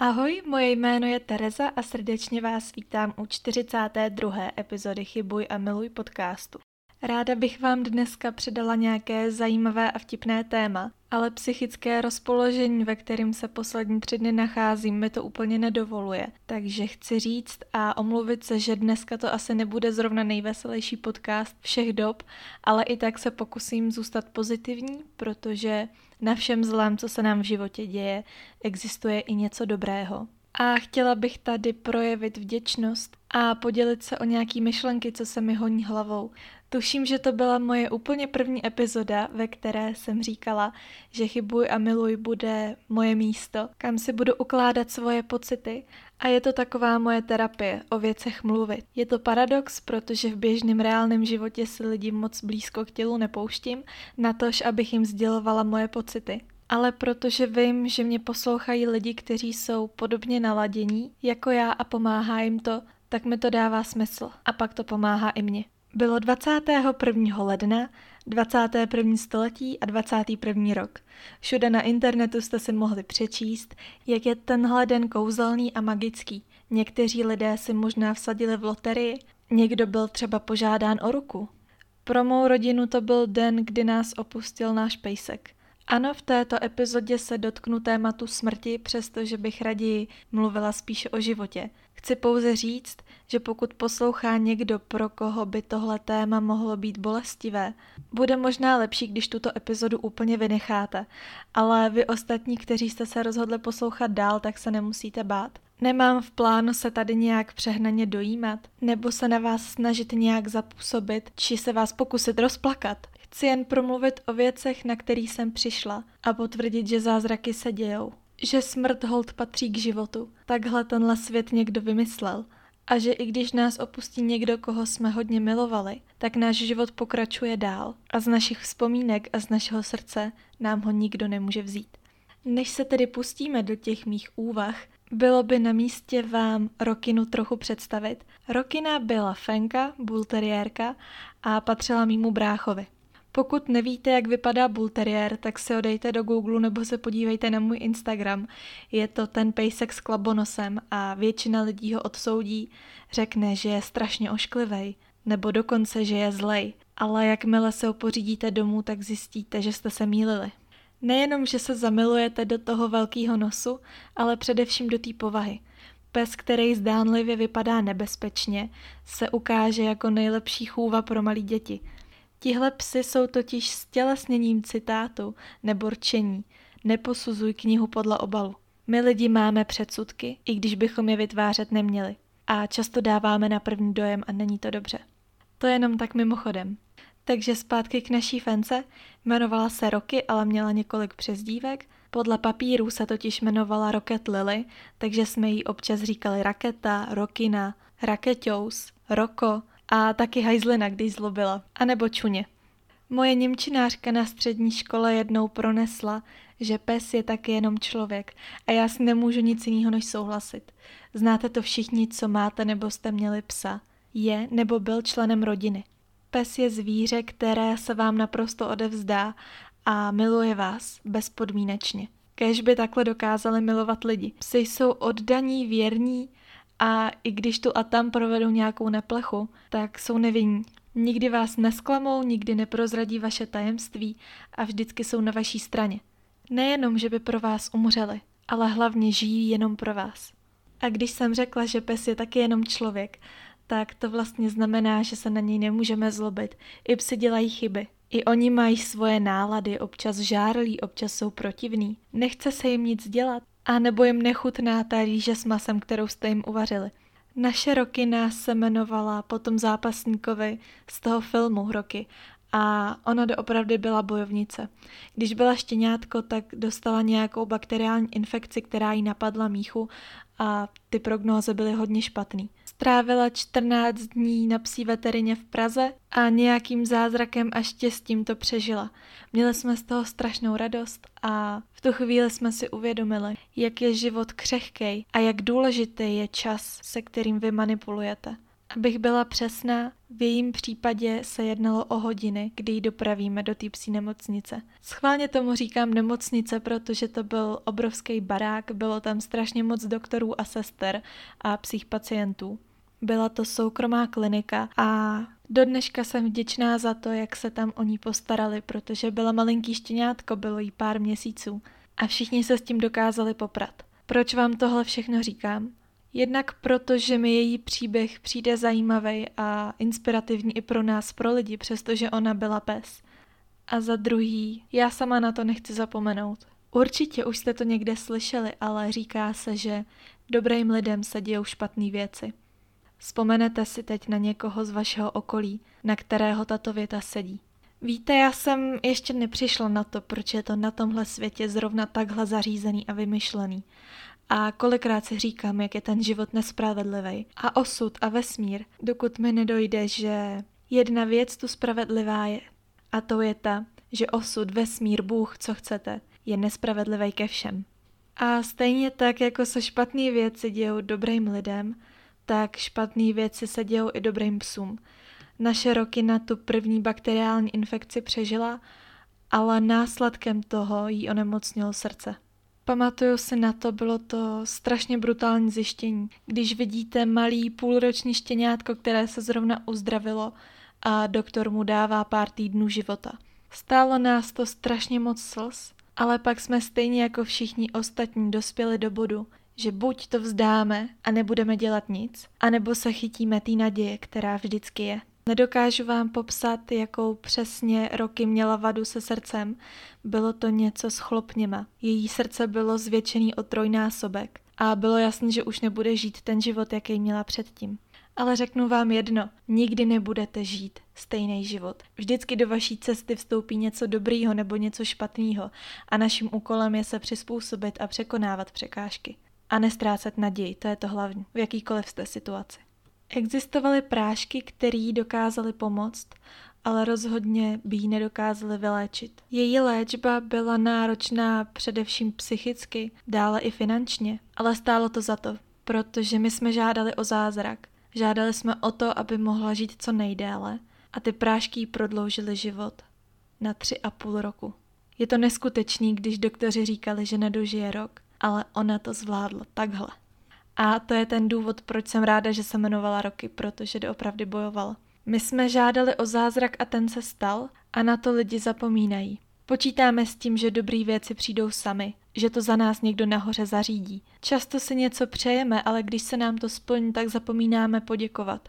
Ahoj, moje jméno je Tereza a srdečně vás vítám u 42. epizody Chybuj a miluj podcastu. Ráda bych vám dneska předala nějaké zajímavé a vtipné téma, ale psychické rozpoložení, ve kterém se poslední tři dny nacházím, mi to úplně nedovoluje. Takže chci říct a omluvit se, že dneska to asi nebude zrovna nejveselější podcast všech dob, ale i tak se pokusím zůstat pozitivní, protože na všem zlém, co se nám v životě děje, existuje i něco dobrého. A chtěla bych tady projevit vděčnost a podělit se o nějaký myšlenky, co se mi honí hlavou. Tuším, že to byla moje úplně první epizoda, ve které jsem říkala, že chybuj a miluj bude moje místo, kam si budu ukládat svoje pocity a je to taková moje terapie, o věcech mluvit. Je to paradox, protože v běžném reálném životě si lidi moc blízko k tělu nepouštím, natož abych jim sdělovala moje pocity. Ale protože vím, že mě poslouchají lidi, kteří jsou podobně naladění jako já a pomáhá jim to, tak mi to dává smysl. A pak to pomáhá i mně. Bylo 21. ledna, 21. století a 21. rok. Všude na internetu jste si mohli přečíst, jak je tenhle den kouzelný a magický. Někteří lidé si možná vsadili v loterii, někdo byl třeba požádán o ruku. Pro mou rodinu to byl den, kdy nás opustil náš pejsek. Ano, v této epizodě se dotknu tématu smrti, přestože bych raději mluvila spíše o životě. Chci pouze říct, že pokud poslouchá někdo, pro koho by tohle téma mohlo být bolestivé, bude možná lepší, když tuto epizodu úplně vynecháte, ale vy ostatní, kteří jste se rozhodli poslouchat dál, tak se nemusíte bát. Nemám v plánu se tady nějak přehnaně dojímat, nebo se na vás snažit nějak zapůsobit, či se vás pokusit rozplakat. Chci jen promluvit o věcech, na který jsem přišla a potvrdit, že zázraky se dějou. Že smrt hold patří k životu. Takhle tenhle svět někdo vymyslel. A že i když nás opustí někdo, koho jsme hodně milovali, tak náš život pokračuje dál a z našich vzpomínek a z našeho srdce nám ho nikdo nemůže vzít. Než se tedy pustíme do těch mých úvah, bylo by na místě vám Rokinu trochu představit. Rokina byla fenka, bulteriérka a patřila mýmu bráchovi. Pokud nevíte, jak vypadá bull terrier, tak si odejte do Google nebo se podívejte na můj Instagram. Je to ten pejsek s klabonosem a většina lidí ho odsoudí, řekne, že je strašně ošklivej, nebo dokonce, že je zlej. Ale jakmile se ho pořídíte domů, tak zjistíte, že jste se mýlili. Nejenom, že se zamilujete do toho velkého nosu, ale především do té povahy. Pes, který zdánlivě vypadá nebezpečně, se ukáže jako nejlepší chůva pro malé děti – Tihle psy jsou totiž stělesněním citátu nebo rčení. Neposuzuj knihu podle obalu. My lidi máme předsudky, i když bychom je vytvářet neměli. A často dáváme na první dojem a není to dobře. To je jenom tak mimochodem. Takže zpátky k naší fence. Jmenovala se Roky, ale měla několik přezdívek. Podle papíru se totiž jmenovala Rocket Lily, takže jsme jí občas říkali Raketa, Rokina, Rakeťous, Roko, a taky hajzlina, když zlobila, a nebo čuně. Moje němčinářka na střední škole jednou pronesla, že pes je taky jenom člověk a já si nemůžu nic jiného než souhlasit. Znáte to všichni, co máte nebo jste měli psa. Je nebo byl členem rodiny. Pes je zvíře, které se vám naprosto odevzdá a miluje vás bezpodmínečně. Kež by takhle dokázali milovat lidi. Psy jsou oddaní, věrní, a i když tu a tam provedou nějakou neplechu, tak jsou nevinní. Nikdy vás nesklamou, nikdy neprozradí vaše tajemství a vždycky jsou na vaší straně. Nejenom, že by pro vás umřeli, ale hlavně žijí jenom pro vás. A když jsem řekla, že pes je taky jenom člověk, tak to vlastně znamená, že se na něj nemůžeme zlobit. I psi dělají chyby. I oni mají svoje nálady, občas žárlí, občas jsou protivní. Nechce se jim nic dělat, a nebo jim nechutná ta rýže s masem, kterou jste jim uvařili. Naše roky nás se jmenovala potom zápasníkovi z toho filmu Roky a ona doopravdy byla bojovnice. Když byla štěňátko, tak dostala nějakou bakteriální infekci, která jí napadla míchu a ty prognózy byly hodně špatný. Strávila 14 dní na psí veterině v Praze a nějakým zázrakem a štěstím to přežila. Měli jsme z toho strašnou radost a v tu chvíli jsme si uvědomili, jak je život křehkej a jak důležitý je čas, se kterým vy manipulujete. Abych byla přesná, v jejím případě se jednalo o hodiny, kdy ji dopravíme do té psí nemocnice. Schválně tomu říkám nemocnice, protože to byl obrovský barák, bylo tam strašně moc doktorů a sester a psích pacientů. Byla to soukromá klinika a do dneška jsem vděčná za to, jak se tam o ní postarali, protože byla malinký štěňátko, bylo jí pár měsíců a všichni se s tím dokázali poprat. Proč vám tohle všechno říkám? Jednak proto, že mi její příběh přijde zajímavý a inspirativní i pro nás, pro lidi, přestože ona byla pes. A za druhý, já sama na to nechci zapomenout. Určitě už jste to někde slyšeli, ale říká se, že dobrým lidem se dějou špatné věci. Vzpomenete si teď na někoho z vašeho okolí, na kterého tato věta sedí. Víte, já jsem ještě nepřišla na to, proč je to na tomhle světě zrovna takhle zařízený a vymyšlený. A kolikrát si říkám, jak je ten život nespravedlivý. A osud a vesmír, dokud mi nedojde, že jedna věc tu spravedlivá je. A to je ta, že osud, vesmír, Bůh, co chcete, je nespravedlivý ke všem. A stejně tak, jako se špatné věci dějou dobrým lidem, tak špatné věci se dějou i dobrým psům. Naše roky na tu první bakteriální infekci přežila, ale následkem toho jí onemocnilo srdce. Pamatuju si na to, bylo to strašně brutální zjištění. Když vidíte malý půlroční štěňátko, které se zrovna uzdravilo a doktor mu dává pár týdnů života. Stálo nás to strašně moc slz, ale pak jsme stejně jako všichni ostatní dospěli do bodu, že buď to vzdáme a nebudeme dělat nic, anebo se chytíme té naděje, která vždycky je. Nedokážu vám popsat, jakou přesně roky měla vadu se srdcem. Bylo to něco s chlopněma. Její srdce bylo zvětšený o trojnásobek a bylo jasné, že už nebude žít ten život, jaký měla předtím. Ale řeknu vám jedno, nikdy nebudete žít stejný život. Vždycky do vaší cesty vstoupí něco dobrýho nebo něco špatného a naším úkolem je se přizpůsobit a překonávat překážky. A nestrácet naději, to je to hlavní, v jakýkoliv jste situaci. Existovaly prášky, které dokázaly pomoct, ale rozhodně by ji nedokázaly vyléčit. Její léčba byla náročná především psychicky, dále i finančně, ale stálo to za to, protože my jsme žádali o zázrak. Žádali jsme o to, aby mohla žít co nejdéle a ty prášky jí prodloužily život na tři a půl roku. Je to neskutečný, když doktoři říkali, že nedožije rok, ale ona to zvládla takhle. A to je ten důvod, proč jsem ráda, že se jmenovala Roky, protože doopravdy bojovala. My jsme žádali o zázrak a ten se stal a na to lidi zapomínají. Počítáme s tím, že dobrý věci přijdou sami, že to za nás někdo nahoře zařídí. Často si něco přejeme, ale když se nám to splní, tak zapomínáme poděkovat.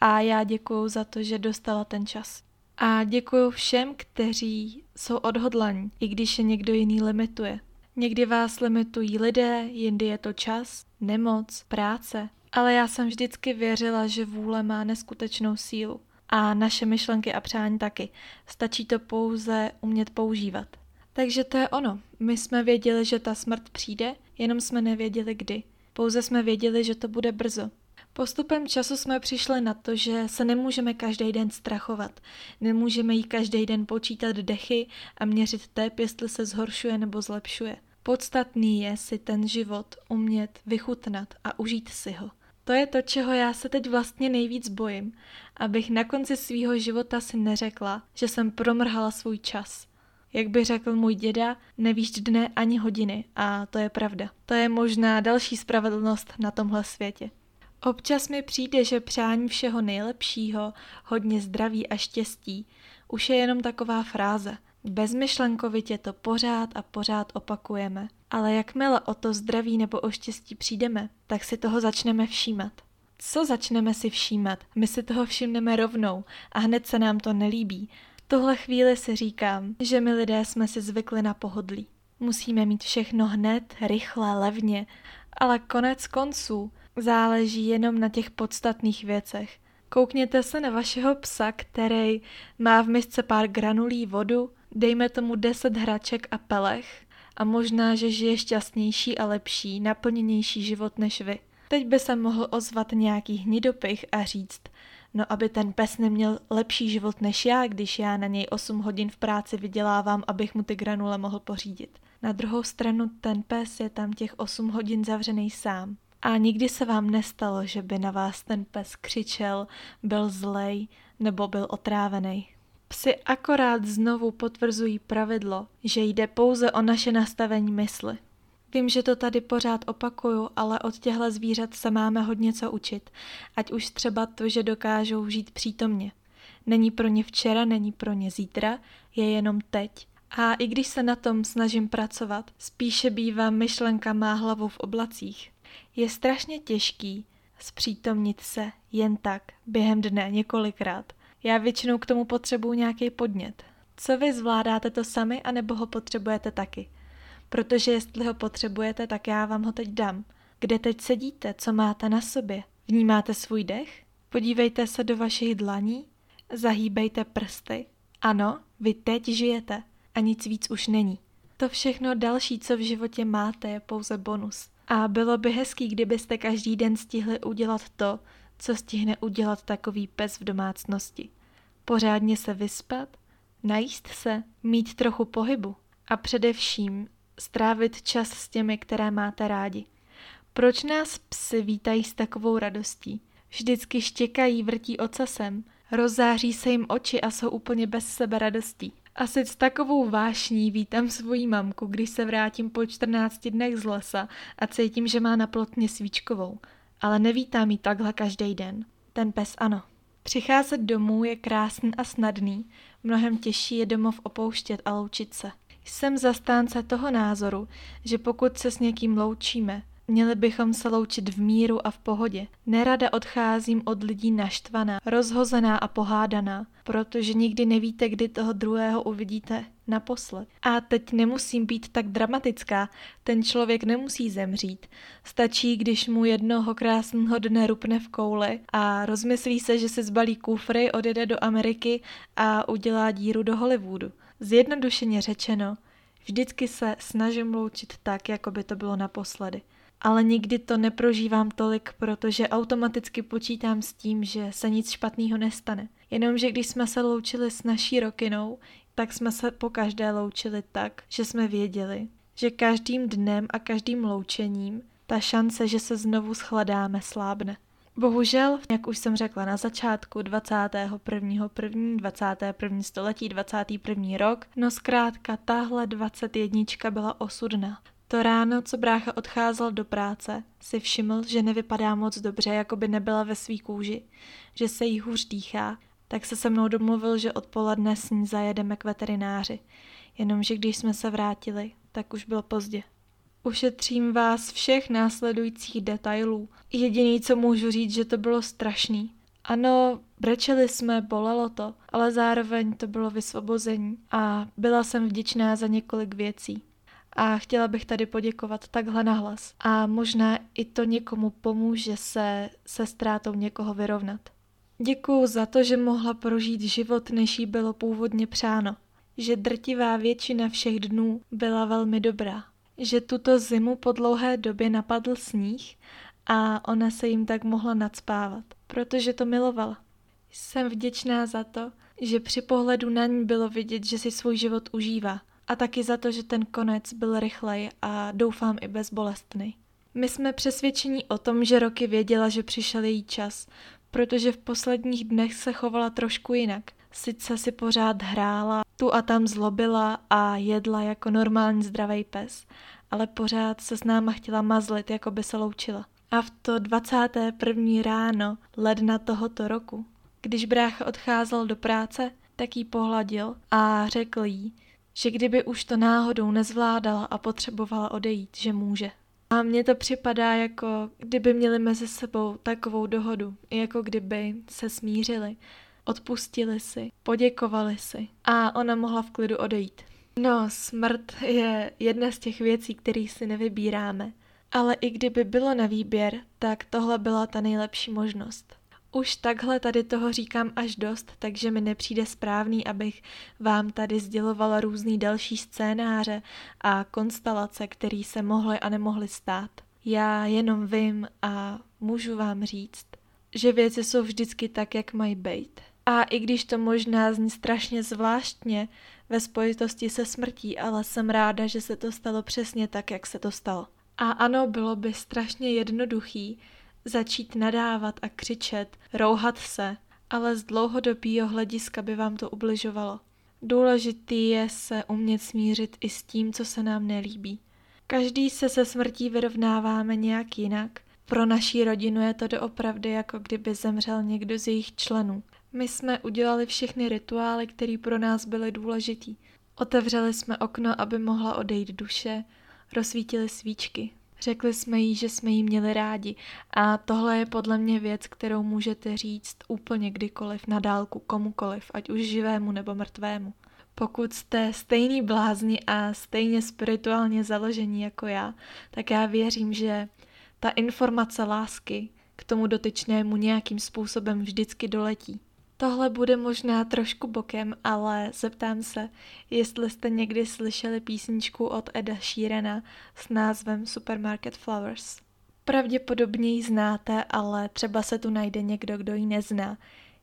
A já děkuju za to, že dostala ten čas. A děkuju všem, kteří jsou odhodlaní, i když je někdo jiný limituje. Někdy vás limitují lidé, jindy je to čas, nemoc, práce. Ale já jsem vždycky věřila, že vůle má neskutečnou sílu. A naše myšlenky a přání taky. Stačí to pouze umět používat. Takže to je ono. My jsme věděli, že ta smrt přijde, jenom jsme nevěděli kdy. Pouze jsme věděli, že to bude brzo. Postupem času jsme přišli na to, že se nemůžeme každý den strachovat. Nemůžeme jí každý den počítat dechy a měřit tep, jestli se zhoršuje nebo zlepšuje. Podstatný je si ten život umět vychutnat a užít si ho. To je to, čeho já se teď vlastně nejvíc bojím, abych na konci svýho života si neřekla, že jsem promrhala svůj čas. Jak by řekl můj děda, nevíš dne ani hodiny a to je pravda. To je možná další spravedlnost na tomhle světě. Občas mi přijde, že přání všeho nejlepšího, hodně zdraví a štěstí, už je jenom taková fráze. Bezmyšlenkovitě to pořád a pořád opakujeme. Ale jakmile o to zdraví nebo o štěstí přijdeme, tak si toho začneme všímat. Co začneme si všímat? My si toho všimneme rovnou a hned se nám to nelíbí. V tuhle chvíli si říkám, že my lidé jsme si zvykli na pohodlí. Musíme mít všechno hned, rychle, levně, ale konec konců záleží jenom na těch podstatných věcech. Koukněte se na vašeho psa, který má v misce pár granulí vodu, dejme tomu 10 hraček a pelech a možná, že žije šťastnější a lepší, naplněnější život než vy. Teď by se mohl ozvat nějaký hnidopich a říct, no aby ten pes neměl lepší život než já, když já na něj 8 hodin v práci vydělávám, abych mu ty granule mohl pořídit. Na druhou stranu ten pes je tam těch 8 hodin zavřený sám A nikdy se vám nestalo, že by na vás ten pes křičel, byl zlej nebo byl otrávený. Psi akorát znovu potvrzují pravidlo, že jde pouze o naše nastavení mysli. Vím, že to tady pořád opakuju, ale od těchto zvířat se máme hodně co učit, ať už třeba to, že dokážou žít přítomně. Není pro ně včera, není pro ně zítra, je jenom teď. A i když se na tom snažím pracovat, spíše bývá myšlenka má hlavu v oblacích. Je strašně těžký zpřítomnit se jen tak, během dne, několikrát. Já většinou k tomu potřebuju nějaký podnět. Co vy zvládáte to sami, anebo ho potřebujete taky? Protože jestli ho potřebujete, tak já vám ho teď dám. Kde teď sedíte, co máte na sobě? Vnímáte svůj dech? Podívejte se do vašich dlaní, zahýbejte prsty. Ano, vy teď žijete a nic víc už není. To všechno další, co v životě máte, je pouze bonus. A bylo by hezký, kdybyste každý den stihli udělat to, co stihne udělat takový pes v domácnosti. Pořádně se vyspat, najíst se, mít trochu pohybu a především strávit čas s těmi, které máte rádi. Proč nás psy vítají s takovou radostí? Vždycky štěkají, vrtí ocasem, rozzáří se jim oči a jsou úplně bez sebe radostí. Asi s takovou vášní vítám svoji mamku, když se vrátím po 14 dnech z lesa a cítím, že má na plotně svíčkovou. Ale nevítám jí takhle každý den. Ten pes ano. Přicházet domů je krásný a snadný, mnohem těžší je domov opouštět a loučit se. Jsem zastánce toho názoru, že pokud se s někým loučíme, Měli bychom se loučit v míru a v pohodě. Nerada odcházím od lidí naštvaná, rozhozená a pohádaná, protože nikdy nevíte, kdy toho druhého uvidíte naposled. A teď nemusím být tak dramatická, ten člověk nemusí zemřít. Stačí, když mu jednoho krásného dne rupne v kouli a rozmyslí se, že se zbalí kufry, odjede do Ameriky a udělá díru do Hollywoodu. Zjednodušeně řečeno, vždycky se snažím loučit tak, jako by to bylo naposledy ale nikdy to neprožívám tolik, protože automaticky počítám s tím, že se nic špatného nestane. Jenomže když jsme se loučili s naší rokinou, tak jsme se po každé loučili tak, že jsme věděli, že každým dnem a každým loučením ta šance, že se znovu schladáme, slábne. Bohužel, jak už jsem řekla na začátku 21. 21. století, 21. rok, no zkrátka tahle 21 byla osudná. To ráno, co brácha odcházel do práce, si všiml, že nevypadá moc dobře, jako by nebyla ve svý kůži, že se jí hůř dýchá, tak se se mnou domluvil, že odpoledne s ní zajedeme k veterináři. Jenomže když jsme se vrátili, tak už bylo pozdě. Ušetřím vás všech následujících detailů. Jediný, co můžu říct, že to bylo strašný. Ano, brečeli jsme, bolelo to, ale zároveň to bylo vysvobození a byla jsem vděčná za několik věcí a chtěla bych tady poděkovat takhle nahlas. A možná i to někomu pomůže se se ztrátou někoho vyrovnat. Děkuju za to, že mohla prožít život, než jí bylo původně přáno. Že drtivá většina všech dnů byla velmi dobrá. Že tuto zimu po dlouhé době napadl sníh a ona se jim tak mohla nadspávat, protože to milovala. Jsem vděčná za to, že při pohledu na ní bylo vidět, že si svůj život užívá – a taky za to, že ten konec byl rychlej a doufám i bezbolestný. My jsme přesvědčení o tom, že roky věděla, že přišel její čas, protože v posledních dnech se chovala trošku jinak. Sice si pořád hrála, tu a tam zlobila a jedla jako normální zdravý pes, ale pořád se s náma chtěla mazlit, jako by se loučila. A v to 21. ráno ledna tohoto roku, když brácha odcházel do práce, tak jí pohladil a řekl jí, že kdyby už to náhodou nezvládala a potřebovala odejít, že může. A mně to připadá jako kdyby měli mezi sebou takovou dohodu, jako kdyby se smířili, odpustili si, poděkovali si a ona mohla v klidu odejít. No, smrt je jedna z těch věcí, které si nevybíráme. Ale i kdyby bylo na výběr, tak tohle byla ta nejlepší možnost. Už takhle tady toho říkám až dost, takže mi nepřijde správný, abych vám tady sdělovala různý další scénáře a konstelace, které se mohly a nemohly stát. Já jenom vím a můžu vám říct, že věci jsou vždycky tak, jak mají být. A i když to možná zní strašně zvláštně ve spojitosti se smrtí, ale jsem ráda, že se to stalo přesně tak, jak se to stalo. A ano, bylo by strašně jednoduchý začít nadávat a křičet, rouhat se, ale z dlouhodobého hlediska by vám to ubližovalo. Důležitý je se umět smířit i s tím, co se nám nelíbí. Každý se se smrtí vyrovnáváme nějak jinak. Pro naší rodinu je to doopravdy jako kdyby zemřel někdo z jejich členů. My jsme udělali všechny rituály, které pro nás byly důležitý. Otevřeli jsme okno, aby mohla odejít duše, rozsvítili svíčky. Řekli jsme jí, že jsme jí měli rádi a tohle je podle mě věc, kterou můžete říct úplně kdykoliv na dálku komukoliv, ať už živému nebo mrtvému. Pokud jste stejný blázni a stejně spirituálně založení jako já, tak já věřím, že ta informace lásky k tomu dotyčnému nějakým způsobem vždycky doletí. Tohle bude možná trošku bokem, ale zeptám se, jestli jste někdy slyšeli písničku od Eda Sheerana s názvem Supermarket Flowers. Pravděpodobně ji znáte, ale třeba se tu najde někdo, kdo ji nezná.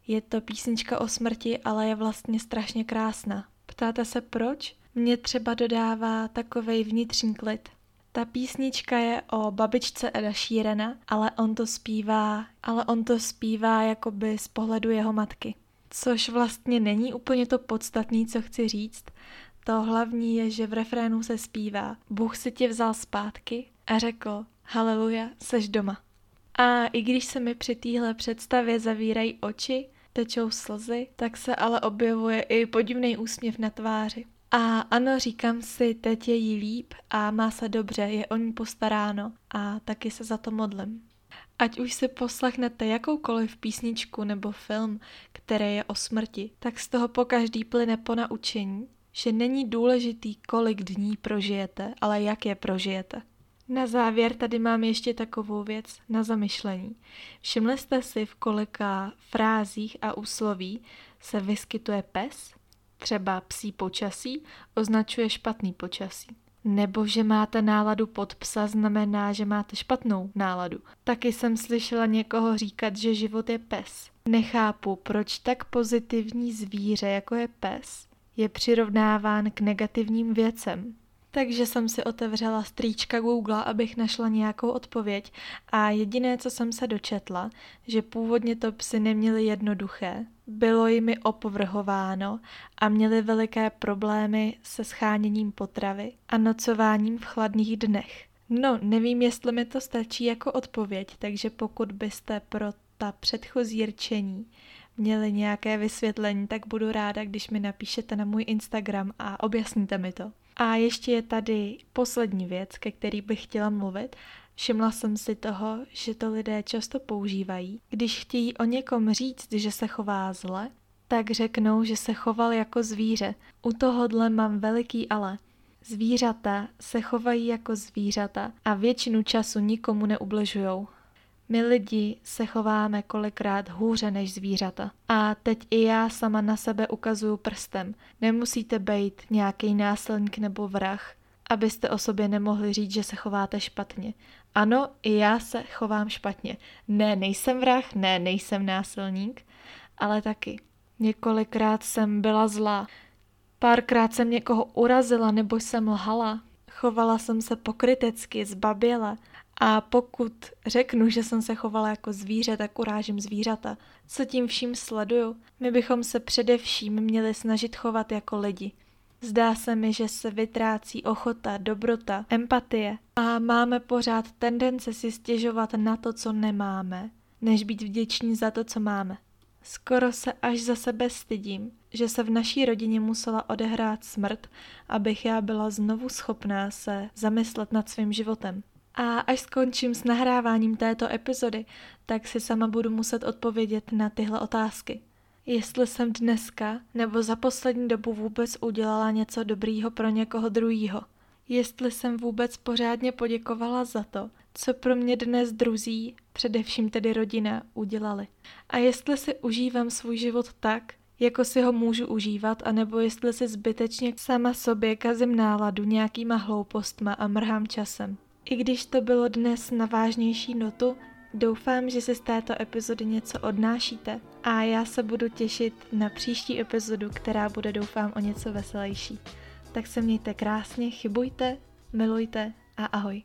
Je to písnička o smrti, ale je vlastně strašně krásná. Ptáte se proč? Mně třeba dodává takovej vnitřní klid. Ta písnička je o babičce Eda Sheerana, ale on to zpívá, ale on to zpívá jakoby z pohledu jeho matky. Což vlastně není úplně to podstatné, co chci říct. To hlavní je, že v refrénu se zpívá Bůh si tě vzal zpátky a řekl Haleluja, seš doma. A i když se mi při téhle představě zavírají oči, tečou slzy, tak se ale objevuje i podivný úsměv na tváři. A ano, říkám si, teď je jí líp a má se dobře, je o ní postaráno a taky se za to modlím. Ať už si poslechnete jakoukoliv písničku nebo film, který je o smrti, tak z toho po každý plyne po naučení, že není důležitý, kolik dní prožijete, ale jak je prožijete. Na závěr tady mám ještě takovou věc na zamyšlení. Všimli jste si, v kolika frázích a úsloví se vyskytuje pes? Třeba psí počasí, označuje špatný počasí. Nebo že máte náladu pod psa znamená, že máte špatnou náladu. Taky jsem slyšela někoho říkat, že život je pes. Nechápu, proč tak pozitivní zvíře, jako je pes, je přirovnáván k negativním věcem. Takže jsem si otevřela strýčka Google, abych našla nějakou odpověď a jediné, co jsem se dočetla, že původně to psy neměly jednoduché, bylo jimi opovrhováno a měli veliké problémy se scháněním potravy a nocováním v chladných dnech. No, nevím, jestli mi to stačí jako odpověď, takže pokud byste pro ta předchozí rčení měli nějaké vysvětlení, tak budu ráda, když mi napíšete na můj Instagram a objasníte mi to. A ještě je tady poslední věc, ke který bych chtěla mluvit. Všimla jsem si toho, že to lidé často používají. Když chtějí o někom říct, že se chová zle, tak řeknou, že se choval jako zvíře. U tohohle mám veliký ale. Zvířata se chovají jako zvířata a většinu času nikomu neubližujou. My lidi se chováme kolikrát hůře než zvířata. A teď i já sama na sebe ukazuju prstem. Nemusíte být nějaký násilník nebo vrah, abyste o sobě nemohli říct, že se chováte špatně. Ano, i já se chovám špatně. Ne, nejsem vrah, ne, nejsem násilník, ale taky. Několikrát jsem byla zlá. Párkrát jsem někoho urazila nebo jsem lhala. Chovala jsem se pokrytecky, zbaběle. A pokud řeknu, že jsem se chovala jako zvíře, tak urážím zvířata. Co tím vším sleduju? My bychom se především měli snažit chovat jako lidi. Zdá se mi, že se vytrácí ochota, dobrota, empatie a máme pořád tendence si stěžovat na to, co nemáme, než být vděční za to, co máme. Skoro se až za sebe stydím, že se v naší rodině musela odehrát smrt, abych já byla znovu schopná se zamyslet nad svým životem. A až skončím s nahráváním této epizody, tak si sama budu muset odpovědět na tyhle otázky. Jestli jsem dneska nebo za poslední dobu vůbec udělala něco dobrýho pro někoho druhýho. Jestli jsem vůbec pořádně poděkovala za to, co pro mě dnes druzí, především tedy rodina, udělali. A jestli si užívám svůj život tak, jako si ho můžu užívat, anebo jestli si zbytečně sama sobě kazím náladu nějakýma hloupostma a mrhám časem. I když to bylo dnes na vážnější notu, doufám, že si z této epizody něco odnášíte a já se budu těšit na příští epizodu, která bude doufám o něco veselější. Tak se mějte krásně, chybujte, milujte a ahoj.